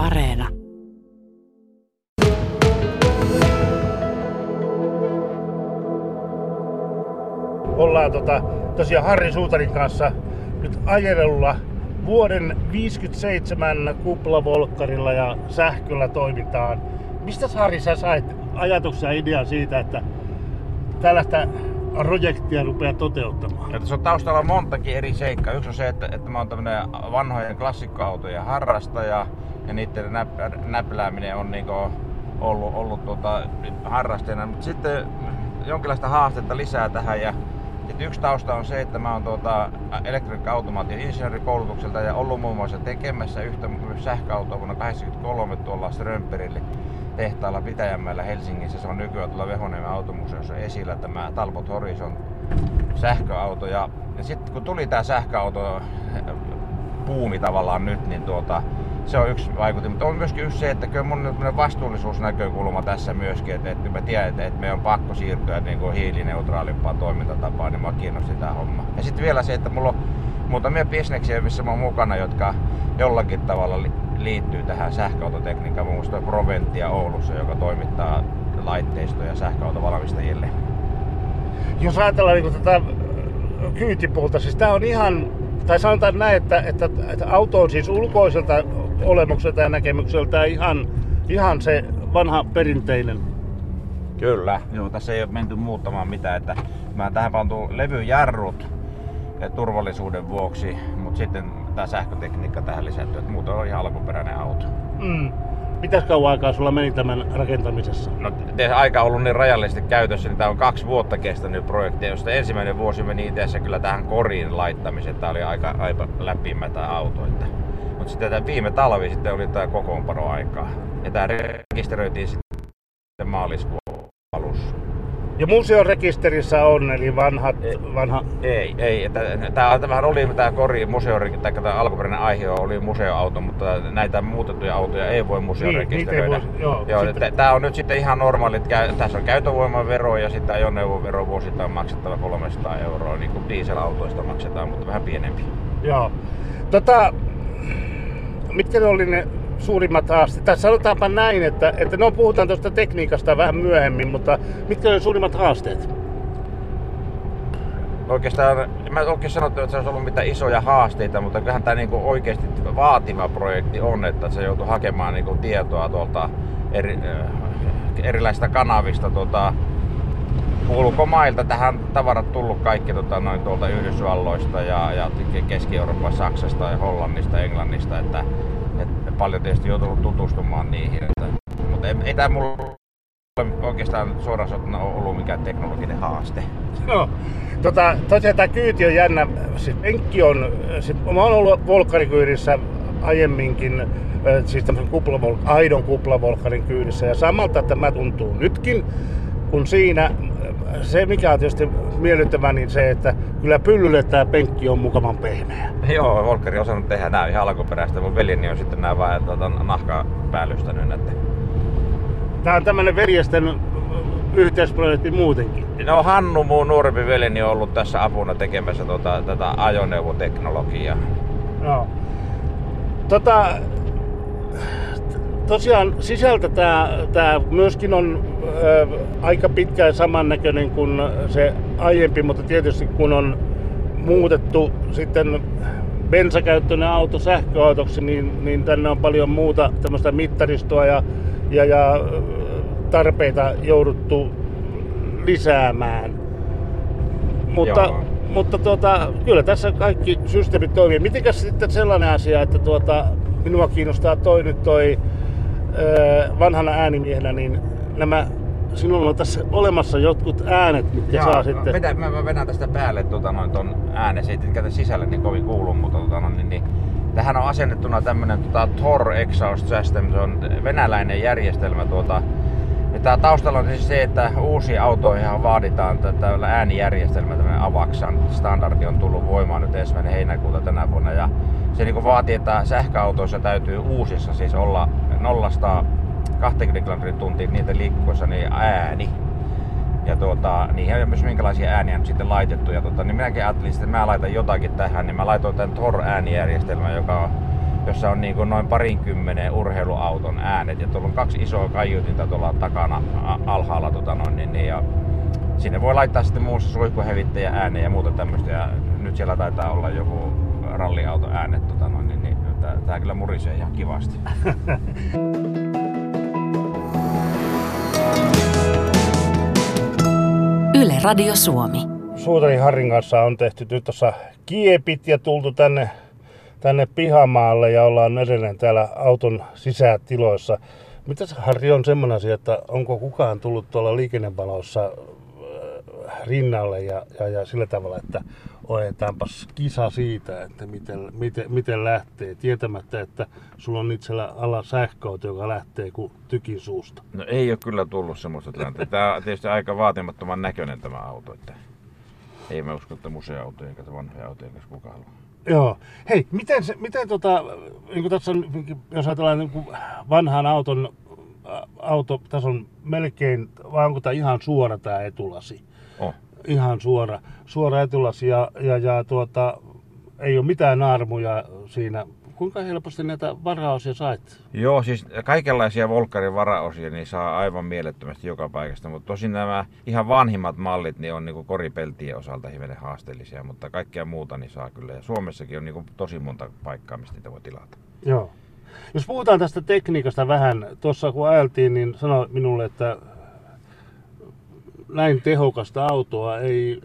Areena. Ollaan tota, tosiaan Harri Suutarin kanssa nyt ajelulla vuoden 57 kuplavolkkarilla ja sähköllä toimitaan. Mistä Harri sä sait ajatuksia ja idean siitä, että tällaista projektia rupeaa toteuttamaan? Ja tässä on taustalla montakin eri seikkaa. Yksi on se, että, että mä oon tämmönen vanhojen klassikkoautojen harrastaja ja niiden näp, näplääminen on niinku ollut, ollut tota, harrasteena. Mutta sitten jonkinlaista haastetta lisää tähän ja sitten yksi tausta on se, että mä oon tuota elektroniikka automaation insinöörikoulutukselta ja ollut muun muassa tekemässä yhtä sähköautoa vuonna 1983 tuolla Strömperille tehtaalla Pitäjänmäellä Helsingissä. Se on nykyään tuolla Vehoniemen automuseossa esillä tämä Talbot Horizon sähköauto. Ja, ja sitten kun tuli tämä sähköauto puumi tavallaan nyt, niin tuota, se on yksi vaikutin. Mutta on myöskin yksi se, että kyllä mun vastuullisuusnäkökulma tässä myöskin, että, että mä tiedän, että, että meidän on pakko siirtyä niin kuin hiilineutraalimpaan toimintatapaan, niin mä kiinnosti tämä homma. Ja sitten vielä se, että mulla on muutamia bisneksiä, missä mä oon mukana, jotka jollakin tavalla liittyy tähän sähköautotekniikkaan. Muun muassa Proventia Oulussa, joka toimittaa laitteistoja sähköautovalmistajille. Jos ajatellaan niin tätä kyytipuolta, siis tämä on ihan, tai sanotaan näin, että, että, että auto on siis ulkoiselta olemukselta ja näkemykseltä ihan, ihan se vanha perinteinen. Kyllä, joo, tässä ei ole menty muuttamaan mitään. Että mä tähän pantu levyjarrut turvallisuuden vuoksi, mutta sitten tämä sähkötekniikka tähän lisätty, että muuten on ihan alkuperäinen auto. Mm. Mitäs kauan aikaa sulla meni tämän rakentamisessa? No, aika on ollut niin rajallisesti käytössä, niin tämä on kaksi vuotta kestänyt projekti, josta ensimmäinen vuosi meni itse kyllä tähän koriin laittamiseen. Tämä oli aika, aika läpimätä auto. Että. Sitten tämä viime talvi sitten oli tämä kokoonpano aikaa. Ja tämä rekisteröitiin sitten maaliskuun alussa. Ja museorekisterissä on, eli vanhat, ei, vanha... Ei, ei. Tämä, tämä oli tämä kori, museo, tai tämä alkuperäinen aihe oli museoauto, mutta näitä muutettuja autoja ei voi museorekisteröidä. Niin, voi, joo, joo, sitten... Tämä on nyt sitten ihan normaalit, tässä on käytövoimavero ja sitten ajoneuvovero vuosittain maksettava 300 euroa, niin kuin dieselautoista maksetaan, mutta vähän pienempi. Joo. Tota, mitkä ne oli ne suurimmat haasteet? Tai sanotaanpa näin, että, että no puhutaan tuosta tekniikasta vähän myöhemmin, mutta mitkä on suurimmat haasteet? Oikeastaan, mä oikein sanottu, että se olisi ollut mitään isoja haasteita, mutta kyllähän tämä niinku oikeasti vaativa projekti on, että se joutuu hakemaan niinku tietoa tuolta eri, erilaisista kanavista tuota, ulkomailta. Tähän tavarat tullut kaikki tota, noin tuolta Yhdysvalloista ja, ja Keski-Euroopasta, Saksasta ja Hollannista, Englannista, että paljon tietysti joutunut tutustumaan niihin. Että, mutta ei, ei tämä mulla oikeastaan suoraan ollut mikään teknologinen haaste. No, tota, tosiaan tämä kyyti on jännä. Siis penkki on, siis, mä oon ollut volkkarikyydissä aiemminkin, siis tämmöisen kuplavolk, aidon kuplavolkkarin kyydissä ja samalta tämä tuntuu nytkin, kun siinä se mikä on tietysti miellyttävää, niin se, että kyllä pyllylle tämä penkki on mukavan pehmeä. Joo, Volkeri on osannut tehdä nämä ihan alkuperäistä. Mun veljeni on sitten nämä vaan tuota, nahkaa päällystänyt. Että... Tämä on tämmöinen veljesten yhteisprojekti muutenkin. No Hannu, mun nuorempi veljeni, on ollut tässä apuna tekemässä tuota, tätä ajoneuvoteknologiaa. Joo. Tota, tosiaan sisältä tämä, tämä myöskin on ö, aika pitkään samannäköinen kuin se aiempi, mutta tietysti kun on muutettu sitten bensakäyttöinen auto sähköautoksi, niin, niin tänne on paljon muuta tämmöistä mittaristoa ja, ja, ja tarpeita jouduttu lisäämään. Mutta, mutta tuota, kyllä tässä kaikki systeemit toimii. Mitenkäs sitten sellainen asia, että tuota, minua kiinnostaa toi nyt toi vanhana äänimiehenä, niin nämä sinulla on tässä olemassa jotkut äänet, mitkä Jaa, saa sitten... Vetä, mä, mä vedän tästä päälle tuota, noin, ton äänen, se ei tietenkään sisälle niin kovin kuulu, mutta tuota, noin, niin, niin, tähän on asennettuna tämmönen tota, Tor Exhaust System, se on venäläinen järjestelmä tuota, ja tää taustalla on siis se, että uusi autoihin vaaditaan tätä äänijärjestelmä, tämmöinen Avaxan standardi on tullut voimaan nyt ensimmäinen heinäkuuta tänä vuonna. Ja se niin vaatii, että sähköautoissa täytyy uusissa siis olla nollasta 20 kilometrin tuntiin niitä liikkuessa niin ääni. Ja tuota, niihin on myös minkälaisia ääniä on sitten laitettu. Ja tuota, niin minäkin ajattelin, että mä laitan jotakin tähän, niin mä laitoin tämän Tor-äänijärjestelmän, joka jossa on niin noin parinkymmenen urheiluauton äänet ja tuolla on kaksi isoa kaiutinta tuolla takana alhaalla tota noin, niin, niin, ja sinne voi laittaa sitten muussa suihkuhevittäjä ääne ja muuta tämmöistä ja nyt siellä taitaa olla joku ralliauto äänet tota noin, niin, niin tää kyllä murisee ihan kivasti. Yle Radio Suomi. Suutari Harrin kanssa on tehty nyt tuossa kiepit ja tultu tänne, tänne pihamaalle ja ollaan edelleen täällä auton sisätiloissa. Mitäs Harri on semmoinen asia, että onko kukaan tullut tuolla liikennevalossa rinnalle ja, ja, ja sillä tavalla, että ojetaanpas kisa siitä, että miten, miten, miten lähtee, tietämättä, että sulla on itsellä alla sähköauto, joka lähtee kuin tykin suusta. No ei ole kyllä tullut semmoista tilannetta. Tämä on tietysti aika vaatimattoman näköinen tämä auto, että ei mä usko, että museoautojen kanssa vanhoja autojen kanssa kukaan haluaa. Joo. Hei, miten, se, miten tota, niin kuin tässä on, jos ajatellaan niin kuin vanhan auton, auto, tässä on melkein, vai onko tämä ihan suora tämä etulasi? Oh. Ihan suora, suora etulasi ja, ja, ja tuota, ei ole mitään armuja siinä. Kuinka helposti näitä varaosia sait? Joo, siis kaikenlaisia Volkkarin varaosia niin saa aivan mielettömästi joka paikasta, mutta tosin nämä ihan vanhimmat mallit niin on niin koripeltien osalta hivenen haasteellisia, mutta kaikkea muuta niin saa kyllä. Ja Suomessakin on niin tosi monta paikkaa, mistä niitä voi tilata. Joo. Jos puhutaan tästä tekniikasta vähän, tuossa kun ajeltiin, niin sanoi minulle, että näin tehokasta autoa ei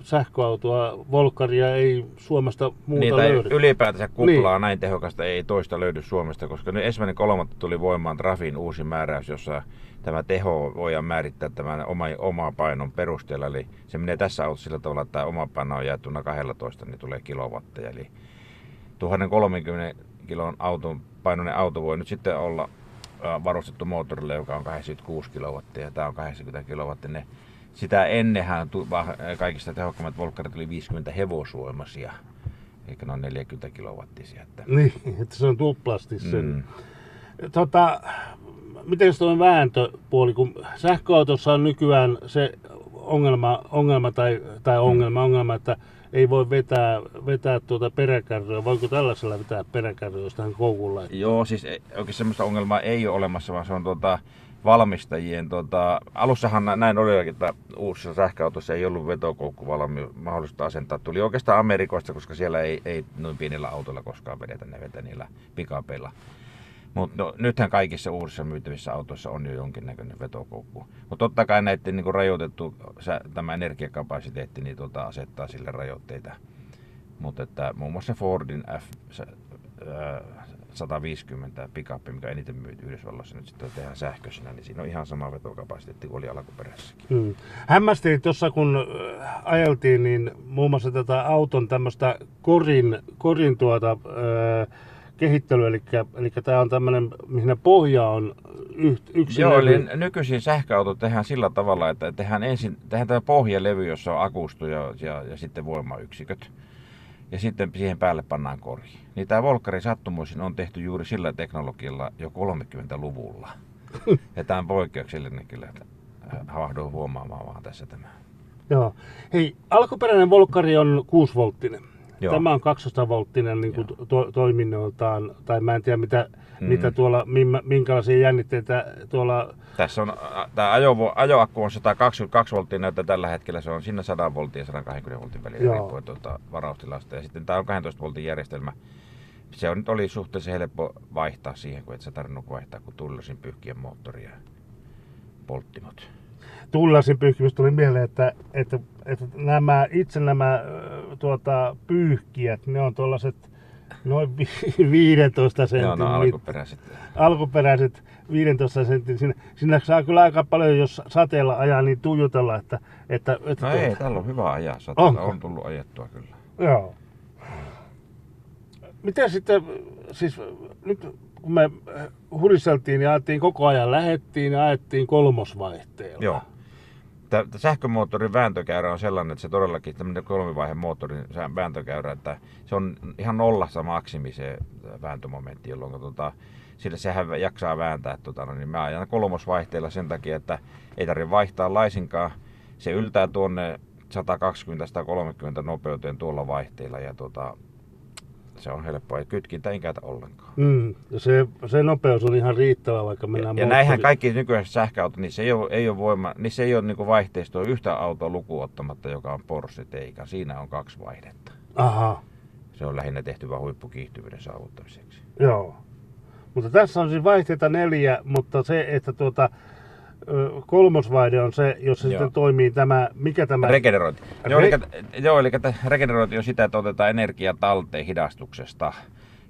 sähköautoa, Volkaria ei Suomesta muuta Niitä löydy. ylipäätänsä kuplaa niin. näin tehokasta ei toista löydy Suomesta, koska nyt ensimmäinen kolmatta tuli voimaan Trafin uusi määräys, jossa tämä teho voidaan määrittää tämän oma, oma painon perusteella. Eli se menee tässä autossa sillä tavalla, että tämä oma paino on jaettuna 12, niin tulee kilowatteja. Eli 1030 kilon auton, painoinen auto voi nyt sitten olla varustettu moottorille, joka on 86 kilowattia ja tämä on 80 kilowattia. Sitä ennenhän kaikista tehokkaimmat volkkarit oli 50 hevosvoimaisia, eikä noin 40 kilowattisia. Että... Niin, että se on tuplasti sen. Mm. Tota, miten tuo vääntöpuoli, kun sähköautossa on nykyään se ongelma, ongelma tai, tai ongelma, mm. ongelma, että ei voi vetää, vetää tuota peräkärryä. Voiko tällaisella vetää peräkärryä, jos tähän koukulla? Joo, siis oikein semmoista ongelmaa ei ole olemassa, vaan se on tuota, valmistajien, tota, alussahan näin oli, että uusissa sähköautoissa ei ollut vetokoukku mahdollista asentaa. Tuli oikeastaan Amerikoista, koska siellä ei, ei noin pienillä autoilla koskaan vedetä, ne vetä niillä pikapeilla. Mutta no, nythän kaikissa uusissa myytävissä autoissa on jo jonkinnäköinen vetokoukku. Mutta totta kai näiden niin rajoitettu tämä energiakapasiteetti niin tuota, asettaa sille rajoitteita. Mutta että muun muassa Fordin F, 150 pikappi, mikä eniten myyty Yhdysvalloissa nyt sitten tehdään sähköisenä, niin siinä on ihan sama vetokapasiteetti kuin oli alkuperäisessäkin. Hmm. Hämmästelin tuossa, kun ajeltiin, niin muun muassa tätä auton tämmöistä korin, korin tuota, öö, kehittely, eli, eli tämä on tämmöinen, mihin pohja on yksi Joo, levy. eli nykyisin sähköautot tehdään sillä tavalla, että tehdään ensin tehdään tämä pohjalevy, jossa on akustu ja, ja, ja sitten voimayksiköt. Ja sitten siihen päälle pannaan kori. Niin tämä Volkari sattumoisin on tehty juuri sillä teknologialla jo 30-luvulla. ja tämä on poikkeuksellinen kyllä, että äh, havahduin huomaamaan vaan tässä tämä. Joo. Hei, alkuperäinen Volkari on 6-volttinen. Joo. Tämä on 200 volttinen niin kuin to, toiminnoltaan, tai mä en tiedä mitä, mm. mitä tuolla, minkälaisia jännitteitä tuolla... Tässä on, tämä ajo, ajoakku on 122 volttia näyttää tällä hetkellä, se on sinne 100 volttia ja 120 voltin välillä riippuen tuota varaustilasta. Ja sitten tämä on 12 voltin järjestelmä. Se on, nyt oli suhteellisen helppo vaihtaa siihen, kun et sä tarvinnut vaihtaa, kun tullasin pyyhkien moottoria polttimot tullasin pyyhkimys tuli mieleen, että, että, että nämä, itse nämä tuota, pyyhkijät, ne on tuollaiset noin 15 sentin. Joo, no alkuperäiset. Alkuperäiset 15 sentin. Siinä, siinä saa kyllä aika paljon, jos sateella ajaa, niin tuijutella, että... että, että no tuota... ei, täällä on hyvä ajaa. Sateella on tullut ajettua kyllä. Joo. Miten sitten, siis nyt kun me huristeltiin ja ajettiin koko ajan, lähettiin ja ajettiin kolmosvaihteella. Joo tämä sähkömoottorin vääntökäyrä on sellainen, että se todellakin tämmöinen kolmivaiheen moottorin vääntökäyrä, että se on ihan nollassa maksimi se vääntömomentti, jolloin tota, sillä sehän jaksaa vääntää. Tota, no, niin mä ajan kolmosvaihteella sen takia, että ei tarvitse vaihtaa laisinkaan. Se yltää tuonne 120-130 nopeuteen tuolla vaihteella ja tota, se on helppoa. Ja kytkintä ei käytä ollenkaan. Mm. Ja se, se nopeus on ihan riittävä, vaikka mennään Ja, ja näinhän kaikki nykyiset sähköautot, niin se ei ole, ei ole, voima, niin se ei ole niin vaihteistoa yhtä autoa lukuottamatta, joka on Porsche Teikan. Siinä on kaksi vaihdetta. Aha, Se on lähinnä tehty vain huippukiihtyvyyden saavuttamiseksi. joo. Mutta tässä on siis vaihteita neljä, mutta se, että tuota, ö, kolmosvaihde on se, jossa Joo. sitten toimii tämä, mikä tämä... Regenerointi. Re- Joo, eli, joo, eli regenerointi on sitä, että otetaan energia talteen hidastuksesta.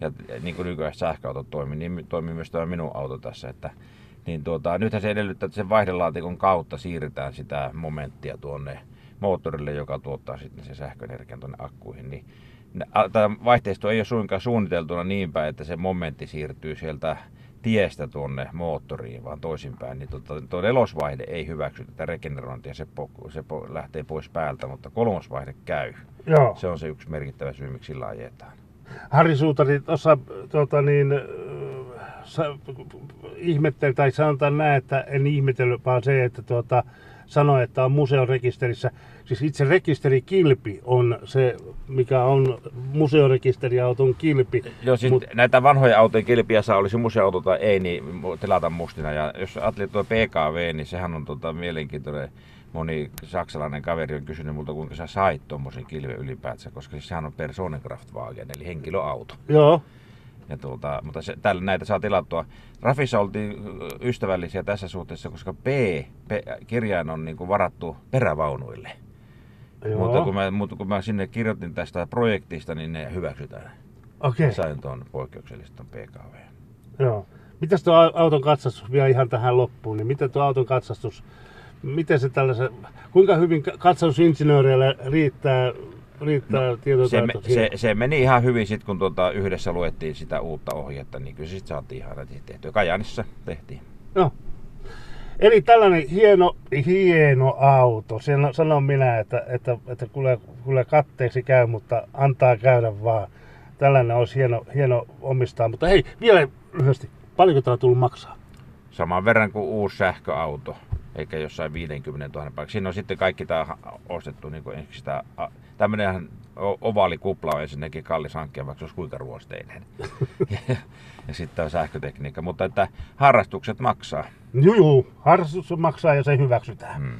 Ja niin kuin nykyään sähköautot toimii, niin toimii myös tämä minun auto tässä. Että, niin tuota, nythän se edellyttää, että sen vaihdelaatikon kautta siirretään sitä momenttia tuonne moottorille, joka tuottaa sitten sen sähköenergian tuonne akkuihin. Niin, tämä vaihteisto ei ole suinkaan suunniteltuna niin päin, että se momentti siirtyy sieltä tiestä tuonne moottoriin, vaan toisinpäin, niin tuota, tuo nelosvaihde ei hyväksy tätä regenerointia, se, po, se po, lähtee pois päältä, mutta kolmosvaihde käy. Joo. Se on se yksi merkittävä syy, miksi sillä ajetaan. Harri Suutari tuossa tuota, niin, ö, sa, ihmetteli, tai sanotaan näin, että en ihmetellyt, vaan se, että tuota, sanoi, että on museorekisterissä. Siis itse rekisterikilpi on se, mikä on museorekisteriauton kilpi. Joo, siis Mut- näitä vanhoja autojen kilpiä saa, olisi museoauto tai ei, niin tilata mustina. Ja jos ajattelee tuo PKV, niin sehän on tota mielenkiintoinen. Moni saksalainen kaveri on kysynyt multa, kuinka sä sait tuommoisen kilven ylipäätään, koska siis sehän on Personenkraftwagen, eli henkilöauto. Joo, Ja tuota, mutta se, täällä näitä saa tilattua. Rafissa oltiin ystävällisiä tässä suhteessa, koska P, P kirjain on niin kuin varattu perävaunuille. joo. Mutta kun, mä, mutta kun mä sinne kirjoitin tästä projektista, niin ne hyväksytään. Okei, Mä sain tuon poikkeuksellista PKV. joo. Mitäs tuo au- auton katsastus vielä ihan tähän loppuun, niin miten tuo auton katsastus, miten se tällaisen, kuinka hyvin ka- katsastusinsinööreille riittää, riittää no, Se, tietotaito? me, se, se, meni ihan hyvin sitten, kun tuota, yhdessä luettiin sitä uutta ohjetta, niin kyllä se sit saatiin ihan tehtyä. Kajaanissa tehtiin. No. Eli tällainen hieno, hieno auto. Sen sanon minä, että, että, että kyllä, kyllä katteeksi käy, mutta antaa käydä vaan. Tällainen olisi hieno, hieno omistaa. Mutta hei, vielä lyhyesti. Paljonko tämä tullut maksaa? Saman verran kuin uusi sähköauto, eikä jossain 50 000 paikka. Siinä on sitten kaikki tämä ostettu, niin kuin esimerkiksi tämä, tämmöinenhän ovaali kupla on ensinnäkin kallis hankkia, vaikka se olisi kuinka ruosteinen. ja, ja sitten tämä sähkötekniikka, mutta että harrastukset maksaa. Juu, juu, harrastus maksaa ja se hyväksytään. Mm.